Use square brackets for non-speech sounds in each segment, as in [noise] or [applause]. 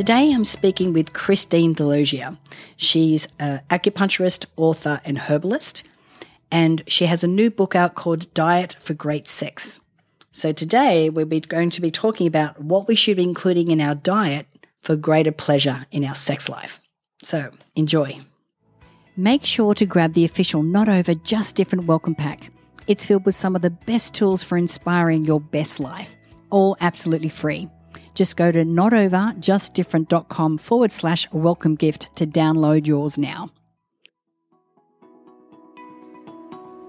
Today I'm speaking with Christine DeLozier. She's an acupuncturist, author, and herbalist, and she has a new book out called Diet for Great Sex. So today we're going to be talking about what we should be including in our diet for greater pleasure in our sex life. So enjoy. Make sure to grab the official Not Over Just Different welcome pack. It's filled with some of the best tools for inspiring your best life, all absolutely free. Just go to notoverjustdifferent.com forward slash welcome gift to download yours now.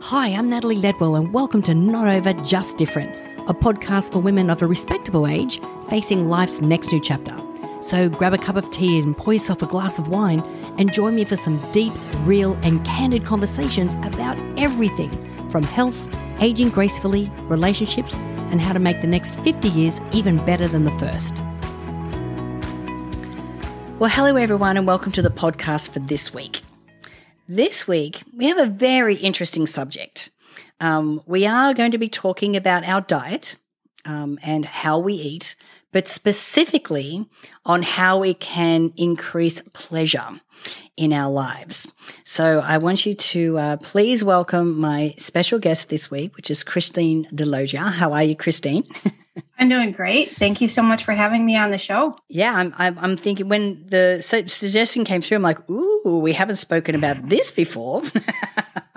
Hi, I'm Natalie Ledwell, and welcome to Not Over Just Different, a podcast for women of a respectable age facing life's next new chapter. So grab a cup of tea and pour yourself a glass of wine and join me for some deep, real, and candid conversations about everything from health, aging gracefully, relationships, and how to make the next 50 years even better than the first. Well, hello, everyone, and welcome to the podcast for this week. This week, we have a very interesting subject. Um, we are going to be talking about our diet um, and how we eat, but specifically on how it can increase pleasure in our lives. So I want you to uh, please welcome my special guest this week, which is Christine DeLozier. How are you, Christine? [laughs] I'm doing great. Thank you so much for having me on the show. Yeah, I'm, I'm, I'm thinking when the suggestion came through, I'm like, ooh, we haven't spoken about this before. [laughs]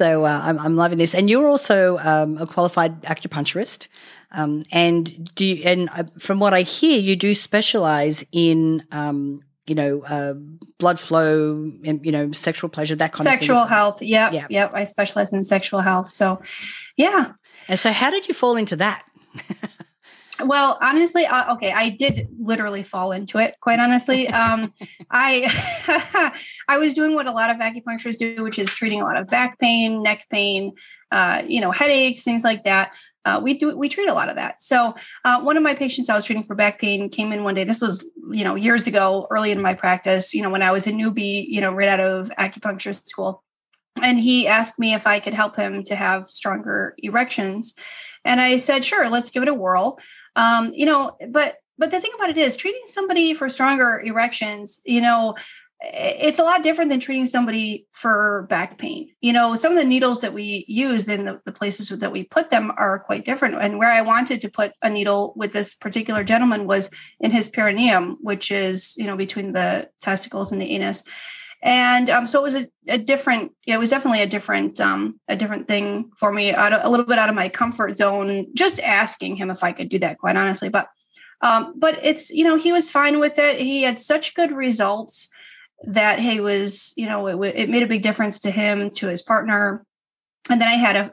so uh, I'm, I'm loving this. And you're also um, a qualified acupuncturist. Um, and do you, and uh, from what I hear, you do specialize in um, you know, uh, blood flow, and, you know, sexual pleasure, that kind sexual of Sexual health. Yep. Yeah. Yep. I specialize in sexual health. So, yeah. And so, how did you fall into that? [laughs] well honestly uh, okay i did literally fall into it quite honestly. [laughs] Um, i [laughs] i was doing what a lot of acupuncturists do which is treating a lot of back pain neck pain uh, you know headaches things like that. Uh, we do we treat a lot of that. So uh, one of my patients i was treating for back pain came in one day. This was you know years ago early in my practice you know when i was a newbie you know right out of acupuncture school and he asked me if i could help him to have stronger erections and i said sure let's give it a whirl um, you know but but the thing about it is treating somebody for stronger erections you know it's a lot different than treating somebody for back pain. You know, some of the needles that we use in the, the, places that we put them are quite different. And where I wanted to put a needle with this particular gentleman was in his perineum, which is, you know, between the testicles and the anus. And um, so it was a, a different, it was definitely a different, um, a different thing for me, out of, a little bit out of my comfort zone, just asking him if I could do that, quite honestly. But, um, but it's, you know, he was fine with it. He had such good results that he was, you know, it, it made a big difference to him, to his partner. And then I had a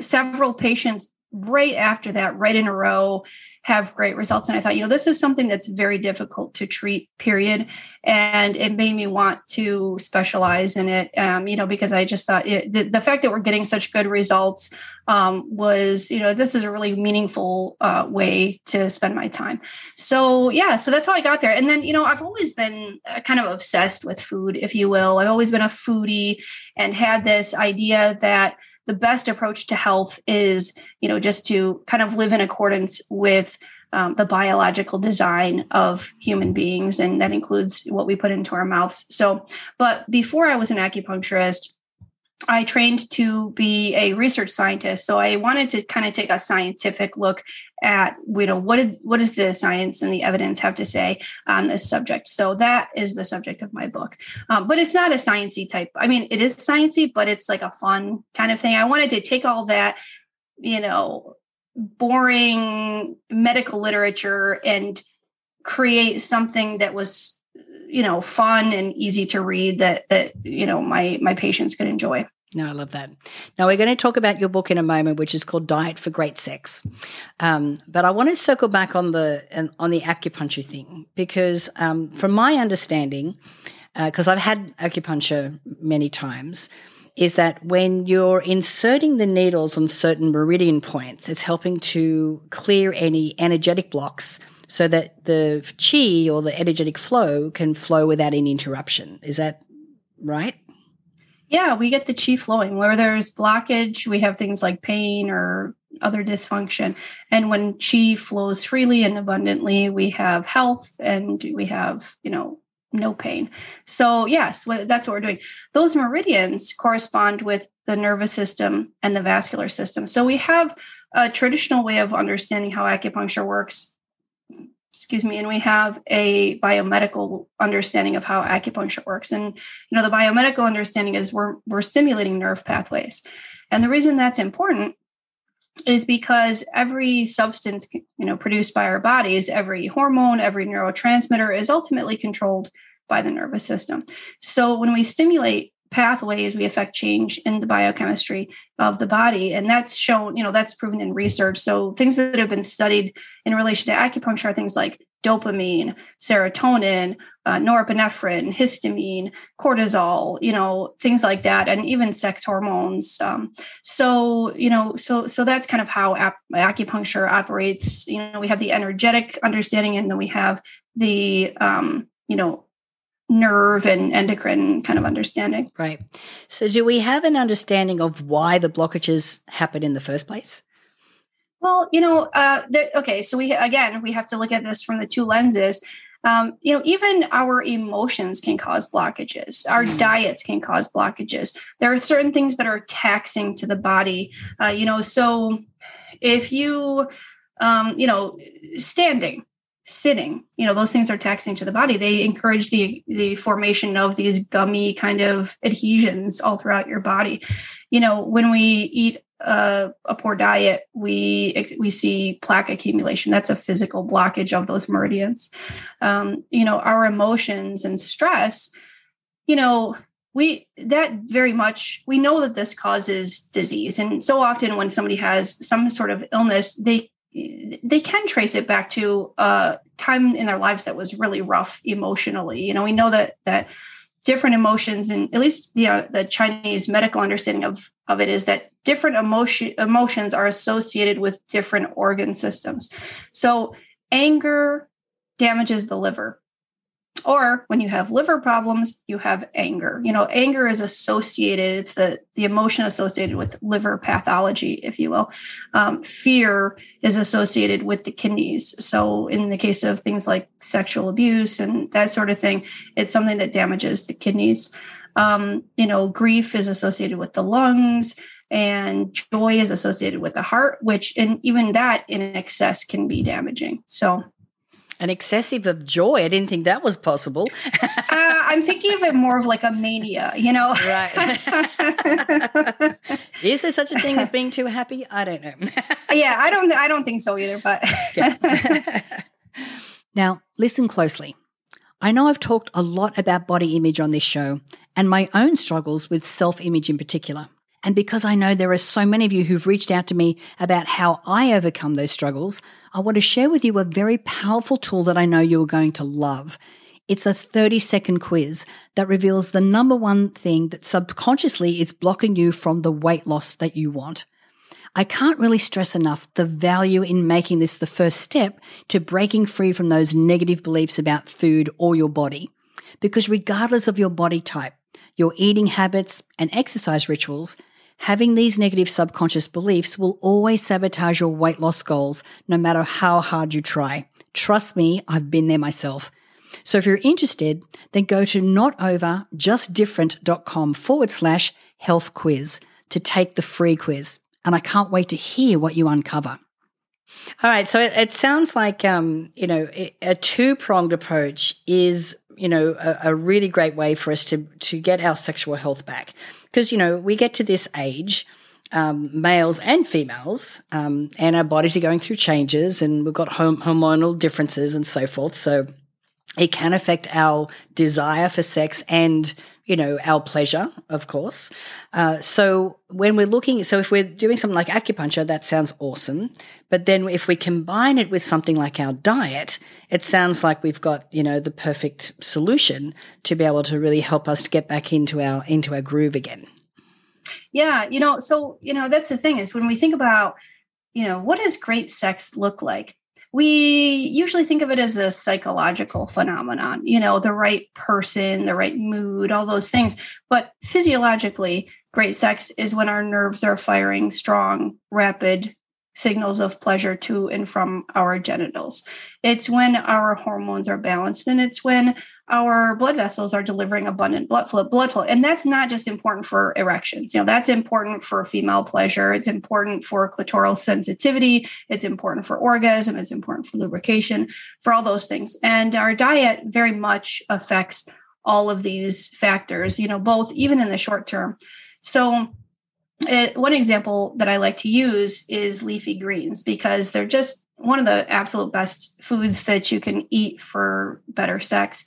several patients right after that, right in a row, have great results. And I thought, you know, this is something that's very difficult to treat, period. And it made me want to specialize in it, um, you know, because I just thought it, the, the, fact that we're getting such good results um, was, you know, this is a really meaningful uh, way to spend my time. So, yeah, so that's how I got there. And then, you know, I've always been uh, kind of obsessed with food, if you will. I've always been a foodie and had this idea that the best approach to health is you know just to kind of live in accordance with um, the biological design of human beings and that includes what we put into our mouths. So but before i was an acupuncturist I trained to be a research scientist, so I wanted to kind of take a scientific look at you know what did, what does the science and the evidence have to say on this subject. So that is the subject of my book, um, but it's not a sciency type. I mean, it is sciency, but it's like a fun kind of thing. I wanted to take all that, you know, boring medical literature and create something that was you know fun and easy to read that that you know my my patients could enjoy no, I love that. Now, we're going to talk about your book in a moment, which is called Diet for Great Sex. Um, but I want to circle back on the on the acupuncture thing because, um, from my understanding, because uh, I've had acupuncture many times, is that when you're inserting the needles on certain meridian points, it's helping to clear any energetic blocks so that the chi or the energetic flow can flow without any interruption. Is that right? Yeah, we get the chi flowing. Where there's blockage, we have things like pain or other dysfunction. And when chi flows freely and abundantly, we have health and we have, you know, no pain. So, yes, that's what we're doing. Those meridians correspond with the nervous system and the vascular system. So, we have a traditional way of understanding how acupuncture works. Excuse me, and we have a biomedical understanding of how acupuncture works. And you know, the biomedical understanding is we're we're stimulating nerve pathways. And the reason that's important is because every substance you know produced by our bodies every hormone every neurotransmitter is ultimately controlled by the nervous system so when we stimulate pathways we affect change in the biochemistry of the body. And that's shown you know that's proven in research. So things that have been studied in relation to acupuncture are things like dopamine serotonin uh, norepinephrine histamine cortisol you know things like that and even sex hormones. Um, so you know so so that's kind of how ap- acupuncture operates. You know we have the energetic understanding and then we have the um, you know nerve and endocrine kind of understanding. Right. So, do we have an understanding of why the blockages happen in the first place? Well, you know, uh, okay. So we again we have to look at this from the two lenses. Um, you know, even our emotions can cause blockages. Our mm. diets can cause blockages. There are certain things that are taxing to the body. Uh, you know, so if you, um, you know, standing, sitting. You know those things are taxing to the body. They encourage the the formation of these gummy kind of adhesions all throughout your body. You know when we eat a, a poor diet we we see plaque accumulation. That's a physical blockage of those meridians. Um, you know our emotions and stress you know we that very much we know that this causes disease. And so often when somebody has some sort of illness they they can trace it back to a time in their lives that was really rough emotionally. You know, we know that that different emotions, and at least the uh, the Chinese medical understanding of of it is that different emotion emotions are associated with different organ systems. So anger damages the liver or when you have liver problems you have anger. You know anger is associated it's the the emotion associated with liver pathology if you will. Um, fear is associated with the kidneys. So in the case of things like sexual abuse and that sort of thing it's something that damages the kidneys. Um, you know grief is associated with the lungs and joy is associated with the heart which and even that in excess can be damaging. So an excessive of joy. I didn't think that was possible. uh, I'm thinking of it more of like a mania, you know? Right. [laughs] Is there such a thing as being too happy? I don't know. [laughs] yeah, I don't. I don't think so either. But now, listen closely. I know I've talked a lot about body image on this show and my own struggles with self image in particular. And because I know there are so many of you who've reached out to me about how I overcome those struggles, I want to share with you a very powerful tool that I know you are going to love. It's a 30 second quiz that reveals the number one thing that subconsciously is blocking you from the weight loss that you want. I can't really stress enough the value in making this the first step to breaking free from those negative beliefs about food or your body. Because regardless of your body type, your eating habits and exercise rituals, Having these negative subconscious beliefs will always sabotage your weight loss goals, no matter how hard you try. Trust me, I've been there myself. So if you're interested, then go to notoverjustdifferent.com forward slash health quiz to take the free quiz. And I can't wait to hear what you uncover. All right. So it, it sounds like, um, you know, a two pronged approach is, you know, a, a really great way for us to, to get our sexual health back because you know we get to this age um, males and females, um, and our bodies are going through changes, and we've got hom- hormonal differences and so forth. So it can affect our desire for sex and you know our pleasure, of course. Uh, so when we're looking, so if we're doing something like acupuncture, that sounds awesome. But then if we combine it with something like our diet, it sounds like we've got you know the perfect solution to be able to really help us to get back into our into our groove again. Yeah, you know, so you know that's the thing is when we think about you know what does great sex look like we usually think of it as a psychological phenomenon, you know, the right person, the right mood, all those things. But physiologically, great sex is when our nerves are firing strong, rapid signals of pleasure to and from our genitals. It's when our hormones are balanced and it's when our blood vessels are delivering abundant blood flow blood flow. And that's not just important for erections. You know that's important for female pleasure. It's important for clitoral sensitivity. It's important for orgasm. It's important for lubrication for all those things. And our diet very much affects all of these factors you know both even in the short term. So it, one example that I like to use is leafy greens because they're just one of the absolute best foods that you can eat for better sex.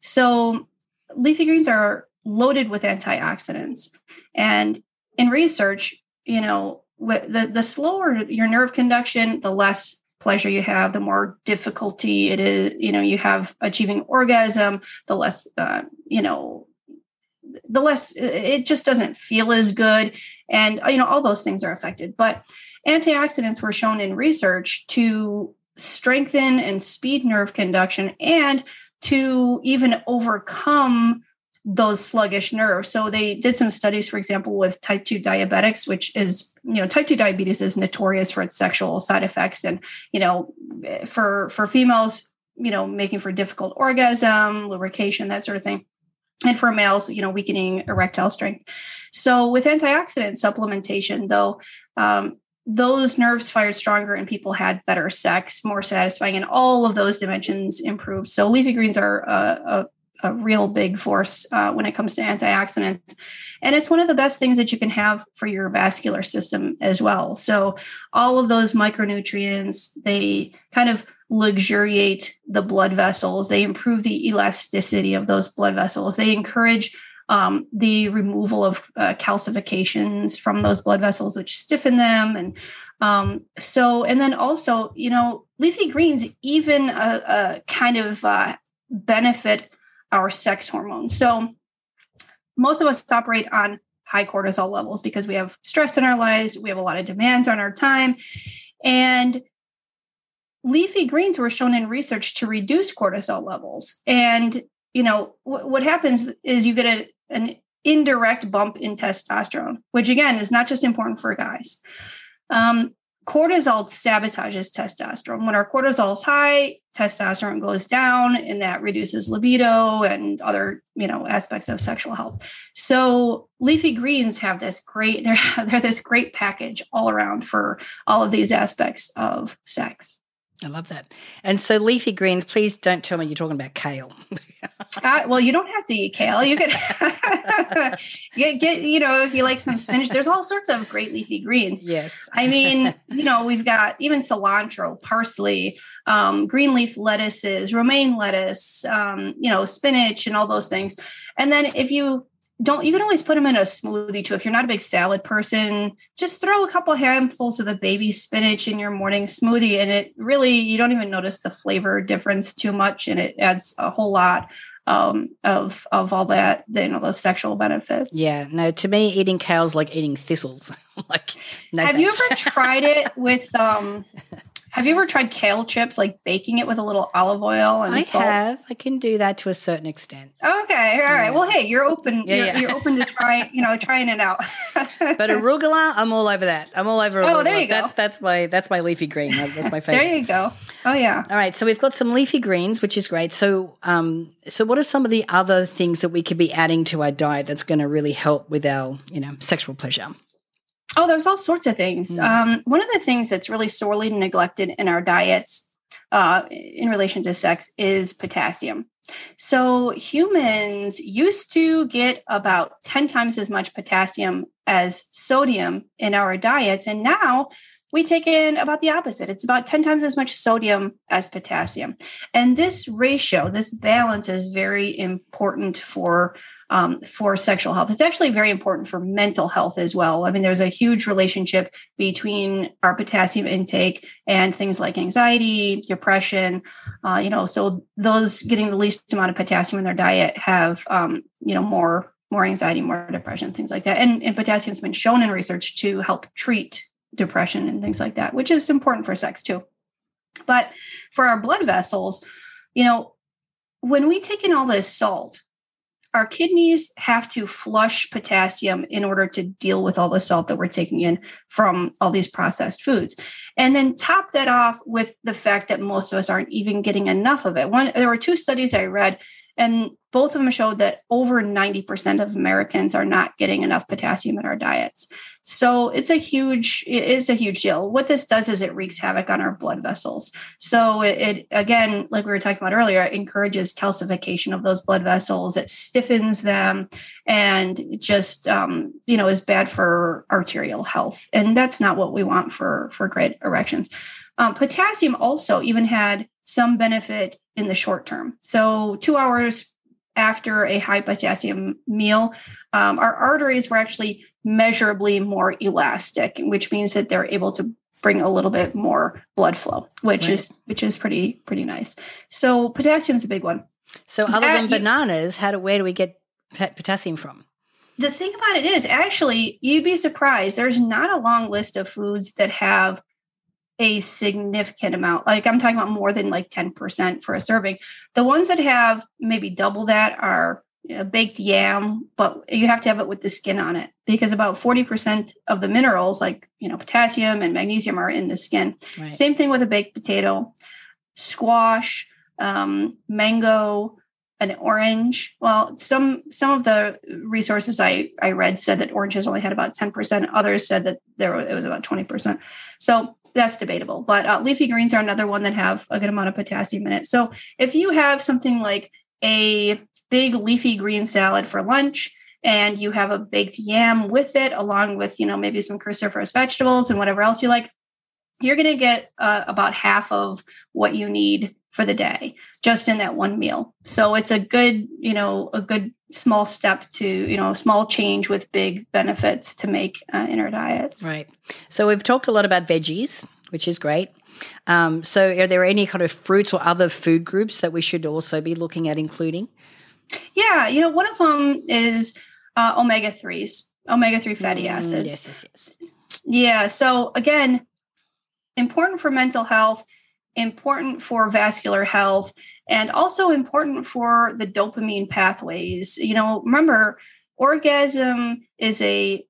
So, leafy greens are loaded with antioxidants. And in research, you know, the, the slower your nerve conduction, the less pleasure you have, the more difficulty it is, you know, you have achieving orgasm, the less, uh, you know, the less it just doesn't feel as good and you know all those things are affected but antioxidants were shown in research to strengthen and speed nerve conduction and to even overcome those sluggish nerves. So they did some studies, for example, with type 2 diabetics, which is, you know, type 2 diabetes is notorious for its sexual side effects. And, you know, for for females, you know, making for difficult orgasm, lubrication, that sort of thing and for males, you know, weakening erectile strength. So with antioxidant supplementation, though, um, those nerves fired stronger and people had better sex, more satisfying, and all of those dimensions improved. So leafy greens are a, a, a real big force uh, when it comes to antioxidants. And it's one of the best things that you can have for your vascular system as well. So all of those micronutrients, they kind of luxuriate the blood vessels. They improve the elasticity of those blood vessels. They encourage um, the removal of uh, calcifications from those blood vessels, which stiffen them. And um, so, and then also, you know, leafy greens even a, uh, kind of uh, benefit our sex hormones. So, most of us operate on high cortisol levels because we have stress in our lives, we have a lot of demands on our time. And leafy greens were shown in research to reduce cortisol levels. And, you know, what happens is you get a, an indirect bump in testosterone, which again is not just important for guys. Um, cortisol sabotages testosterone. When our cortisol is high, testosterone goes down, and that reduces libido and other, you know, aspects of sexual health. So leafy greens have this great, [laughs] they're, they're this great package all around for all of these aspects of sex. I love that. And so, leafy greens, please don't tell me you're talking about kale. [laughs] uh, well, you don't have to eat kale. You could [laughs] get, get, you know, if you like some spinach, there's all sorts of great leafy greens. Yes. I mean, you know, we've got even cilantro, parsley, um, green leaf lettuces, romaine lettuce, um, you know, spinach, and all those things. And then if you don't you can always put them in a smoothie too. If you're not a big salad person just throw a couple handfuls of the baby spinach in your morning smoothie and it really you don't even notice the flavor difference too much and it adds a whole lot um, of of all that you know those sexual benefits. Yeah no to me eating kale's like eating thistles. [laughs] Like no have thanks. you ever [laughs] tried it with um have you ever tried kale chips, like baking it with a little olive oil and I salt? have. I can do that to a certain extent. Okay, all right. Yeah. Well, hey, you're open. Yeah, you're, yeah. you're, open to [laughs] try, you know, trying it out. [laughs] but arugula, I'm all over that. I'm all over. Arugula. Oh, there you go. That's that's my that's my leafy green. That's my [laughs] favorite. there you go. Oh yeah. All right. So we've got some leafy greens, which is great. So um, so what are some of the other things that we could be adding to our diet that's going to really help with our you know sexual pleasure? Oh, there's all sorts of things. Mm. Um, one of the things that's really sorely neglected in our diets uh, in relation to sex is potassium. So humans used to get about 10 times as much potassium as sodium in our diets. And now we take in about the opposite. It's about 10 times as much sodium as potassium. And this ratio, this balance is very important for um, for sexual health. It's actually very important for mental health as well. I mean, there's a huge relationship between our potassium intake and things like anxiety, depression. Uh, you know, so those getting the least amount of potassium in their diet have, um, you know, more more anxiety, more depression, things like that. And, and potassium's been shown in research to help treat depression and things like that, which is important for sex too. But for our blood vessels, you know, when we take in all this salt, our kidneys have to flush potassium in order to deal with all the salt that we're taking in from all these processed foods. And then top that off with the fact that most of us aren't even getting enough of it. One, there were two studies I read and both of them showed that over 90% of Americans are not getting enough potassium in our diets. So it's a huge, it is a huge deal. What this does is it wreaks havoc on our blood vessels. So it, it again, like we were talking about earlier, encourages calcification of those blood vessels. It stiffens them and just, um, you know, is bad for arterial health. And that's not what we want for, for great erections. Um, potassium also even had some benefit in the short term. So, two hours after a high potassium meal, um, our arteries were actually measurably more elastic, which means that they're able to bring a little bit more blood flow, which right. is which is pretty pretty nice. So, potassium's a big one. So, other than bananas, how do where do we get potassium from? The thing about it is, actually, you'd be surprised. There's not a long list of foods that have a significant amount. Like I'm talking about more than like 10% for a serving. The ones that have maybe double that are you know, baked yam, but you have to have it with the skin on it because about 40% of the minerals, like, you know, potassium and magnesium, are in the skin. Right. Same thing with a baked potato, squash, um, mango, an orange. Well, some some of the resources I I read said that oranges only had about 10%. Others said that there it was about 20%. So that's debatable. But uh, leafy greens are another one that have a good amount of potassium in it. So if you have something like a big leafy green salad for lunch and you have a baked yam with it, along with you know maybe some cruciferous vegetables and whatever else you like, you're going to get uh, about half of what you need for the day just in that one meal. So it's a good, you know, a good small step to, you know, a small change with big benefits to make uh, in our diets. Right. So we've talked a lot about veggies, which is great. Um, so are there any kind of fruits or other food groups that we should also be looking at including? Yeah, you know, one of them is uh, omega 3s, omega 3 fatty mm, acids. yes, yes, yes. Yeah. So again, important for mental health important for vascular health and also important for the dopamine pathways. You know, remember, orgasm is a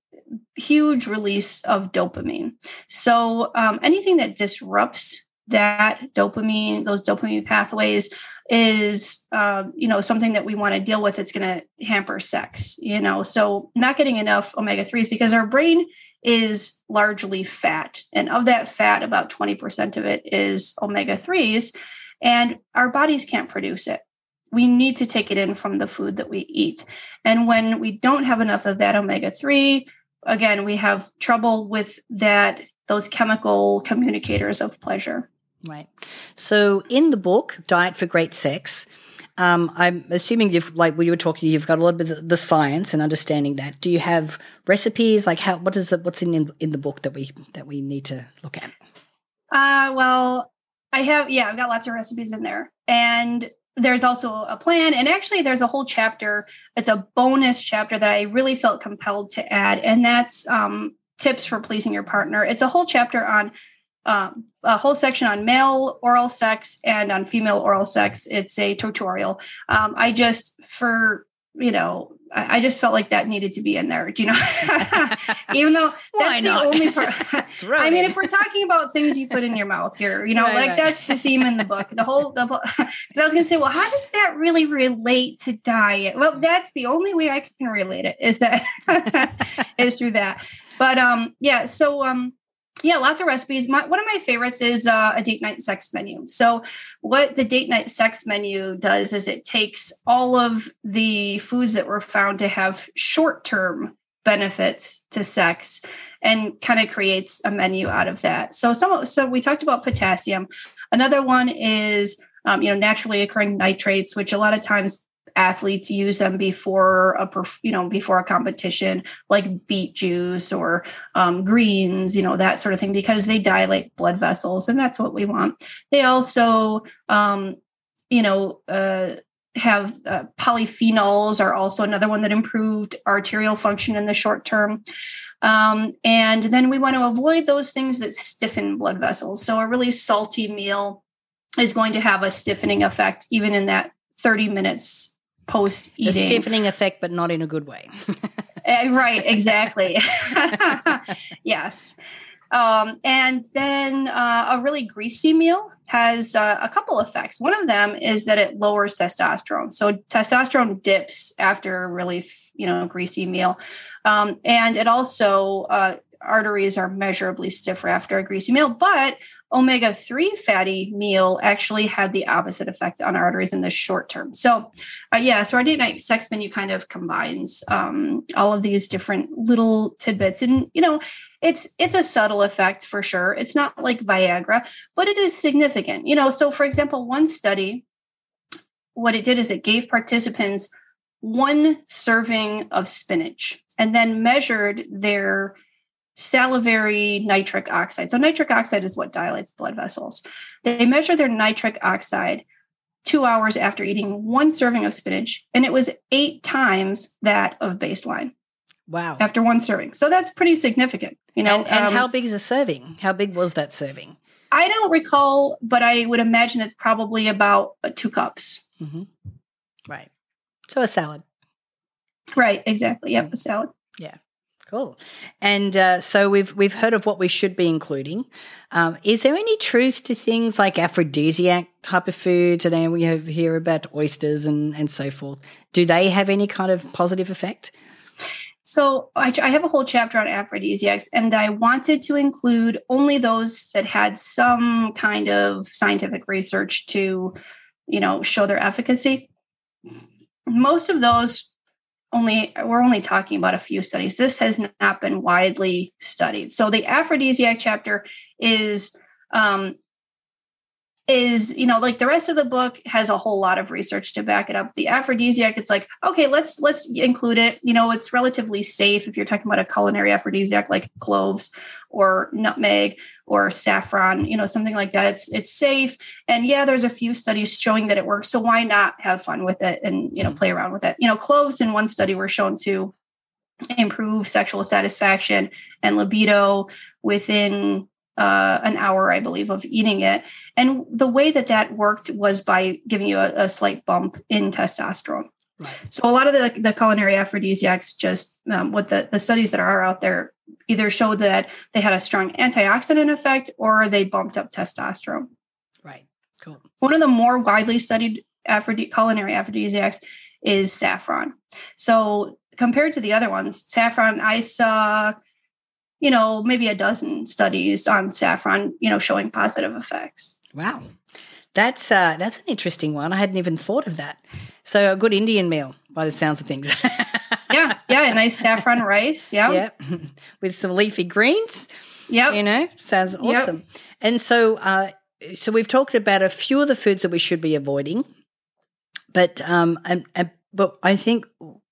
huge release of dopamine. So um, anything that disrupts that dopamine, those dopamine pathways, is uh, you know something that we want to deal with. It's going to hamper sex. You know, so not getting enough omega threes because our brain is largely fat. And of that fat, about 20% of it is omega 3s, and our bodies can't produce it. We need to take it in from the food that we eat. And when we don't have enough of that omega 3, again, we have trouble with that those chemical communicators of pleasure. Right. So in the book, Diet for Great Sex, um, I'm assuming you've, like when you were talking, you've got a little bit of the science and understanding that. Do you have recipes? Like, how? What is the what's in in the book that we that we need to look at? Uh, well, I have yeah, I've got lots of recipes in there, and there's also a plan. And actually, there's a whole chapter. It's a bonus chapter that I really felt compelled to add, and that's um, tips for pleasing your partner. It's a whole chapter on um, a whole section on male oral sex and on female oral sex. It's a tutorial. Um, I just, for, you know, I, I, just felt like that needed to be in there. Do you know? [laughs] Even though [laughs] that's the only part. [laughs] I mean, if we're talking about things you put in your mouth here, you know, right, like right. that's the theme in the book. The whole, the because I was going to say, well, how does that really relate to diet? Well, that's the only way I can relate it is that is through that. But um, yeah. So um, yeah, lots of recipes. My, one of my favorites is uh, a date night sex menu. So, what the date night sex menu does is it takes all of the foods that were found to have short term benefits to sex and kind of creates a menu out of that. So, some so we talked about potassium. Another one is um, you know naturally occurring nitrates, which a lot of times athletes use them before a you know before a competition like beet juice or um, greens you know that sort of thing because they dilate blood vessels and that's what we want. They also um, you know uh, have uh, polyphenols are also another one that improved arterial function in the short term. Um, and then we want to avoid those things that stiffen blood vessels. So a really salty meal is going to have a stiffening effect even in that 30 minutes post eating. stiffening effect, but not in a good way. Uh, [laughs] right, exactly. [laughs] yes. Um, and then uh, a really greasy meal has uh, a couple effects. One of them is that it lowers testosterone. So testosterone dips after a really, you know, greasy meal, um, and it also uh, arteries are measurably stiffer after a greasy meal. But omega three fatty meal actually had the opposite effect on arteries in the short term. So, uh, yeah, so our date night sex menu kind of combines um, all of these different little tidbits, and you know, it's it's a subtle effect for sure. It's not like Viagra, but it is significant. You know, so for example, one study, what it did is it gave participants one serving of spinach and then measured their salivary nitric oxide. So nitric oxide is what dilates blood vessels. They measure their nitric oxide two hours after eating one serving of spinach, and it was eight times that of baseline Wow. after one serving. So that's pretty significant. You know, and and um, how big is a serving? How big was that serving? I don't recall, but I would imagine it's probably about two cups. hmm Right. So a salad. Right, exactly. Yep, a salad. Cool. And uh, so we've we've heard of what we should be including. Um, is there any truth to things like aphrodisiac type of foods? And then we have hear about oysters and and so forth. Do they have any kind of positive effect? So I, I have a whole chapter on aphrodisiacs, and I wanted to include only those that had some kind of scientific research to, you know, show their efficacy. Most of those only we're only talking about a few studies. This has not been widely studied. So the aphrodisiac chapter is um, is you know like the rest of the book has a whole lot of research to back it up. The aphrodisiac it's like okay let's let's include it. You know it's relatively safe if you're talking about a culinary aphrodisiac like cloves or nutmeg or saffron you know something like that. It's it's safe. And yeah there's a few studies showing that it works so why not have fun with it and you know mm-hmm. play around with it? You know cloves in one study were shown to improve sexual satisfaction and libido within uh, an hour, I believe, of eating it. And the way that that worked was by giving you a, a slight bump in testosterone. Right. So a lot of the, the culinary aphrodisiacs, just um, what the, the studies that are out there, either showed that they had a strong antioxidant effect or they bumped up testosterone. Right. Cool. One of the more widely studied culinary aphrodisiacs is saffron. So compared to the other ones, saffron, I saw, you know, maybe a dozen studies on saffron, you know, showing positive effects. Wow. That's uh, that's an interesting one. I hadn't even thought of that. So a good Indian meal, by the sounds of things. [laughs] Yeah, yeah, a nice saffron rice. Yeah, yeah, [laughs] with some leafy greens. Yeah, You know, sounds awesome. And so, uh, so we've talked about a few of the foods that we should be avoiding, but um, and, and but I think,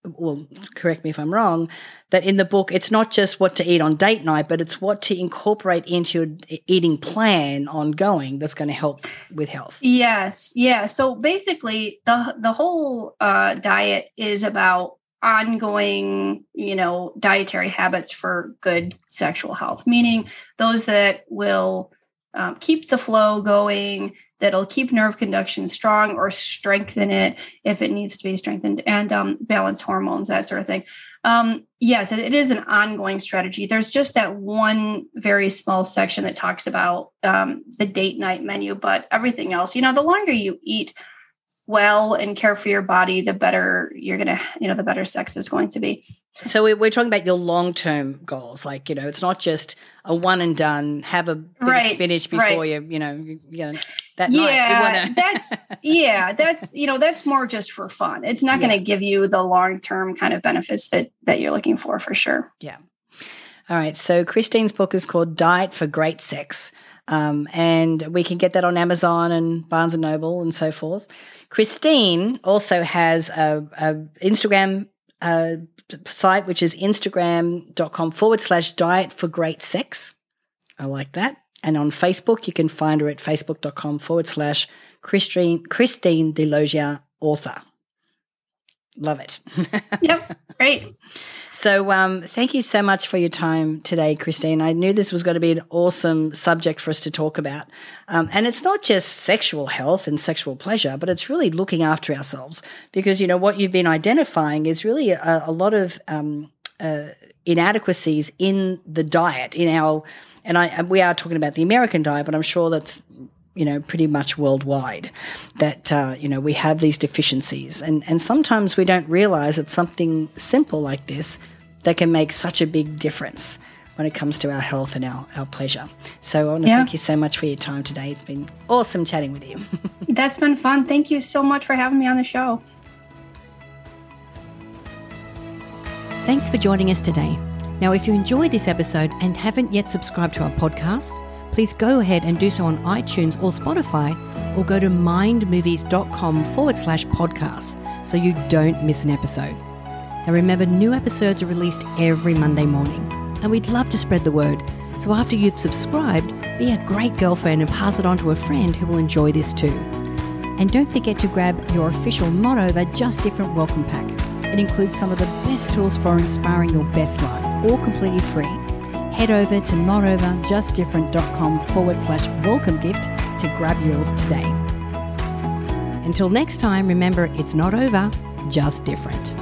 well, correct me if I'm wrong, that in the book it's not just what to eat on date night, but it's what to incorporate into your eating plan ongoing that's going to help with health. Yes, yeah. So basically, the the whole uh, diet is about ongoing, you know, dietary habits for good sexual health. Meaning those that will um, keep the flow going, that'll keep nerve conduction strong or strengthen it if it needs to be strengthened, and um, balance hormones, that sort of thing. Um, yes, it, is an ongoing strategy. There's just that one very small section that talks about um, the date night menu, but everything else, you know, the longer you eat well and care for your body, the better you're going to, you know, the better sex is going to be. So we- we're talking about your long term goals. Like, you know, it's not just a one and done, have a bit Right, of spinach before right. you, you know, you, you know, that night. yeah, You [laughs] that's yeah, that's you know, that's more just for fun. It's not Yeah. going to give you the long term kind of benefits that that you're looking for for sure. Yeah. All right. So Christine's book is called Diet for Great Sex. Um, and we can get that on Amazon and Barnes and Noble and so forth. Christine also has a, a Instagram uh, site, which is instagram.com forward slash diet for great sex. I like that. And on Facebook, you can find her at facebook.com forward slash Christine, Christine DeLozier author. Love it. [laughs] yep. Great. So, um, thank you so much for your time today, Christine. I knew this was going to be an awesome subject for us to talk about. Um, and it's not just sexual health and sexual pleasure, but it's really looking after ourselves because, you know, what you've been identifying is really a, a lot of um, uh, inadequacies in the diet, in our, and I, we are talking about the American diet, but I'm sure that's you know, pretty much worldwide, that, uh, you know, we have these deficiencies. And, and sometimes we don't realize that something simple like this that can make such a big difference when it comes to our health and our, our pleasure. So I want to yeah. thank you so much for your time today. It's been awesome chatting with you. [laughs] That's been fun. Thank you so much for having me on the show. Thanks for joining us today. Now, if you enjoyed this episode and haven't yet subscribed to our podcast, please go ahead and do so on iTunes or Spotify or go to mindmovies.com forward slash podcast so you don't miss an episode. Now remember, new episodes are released every Monday morning, and we'd love to spread the word. So after you've subscribed, be a great girlfriend and pass it on to a friend who will enjoy this too. And don't forget to grab your official Not Over Just Different welcome pack. It includes some of the best tools for inspiring your best life, all completely free head over to notoverjustdifferent.com forward slash welcome gift to grab yours today. Until next time, remember it's not over, just different.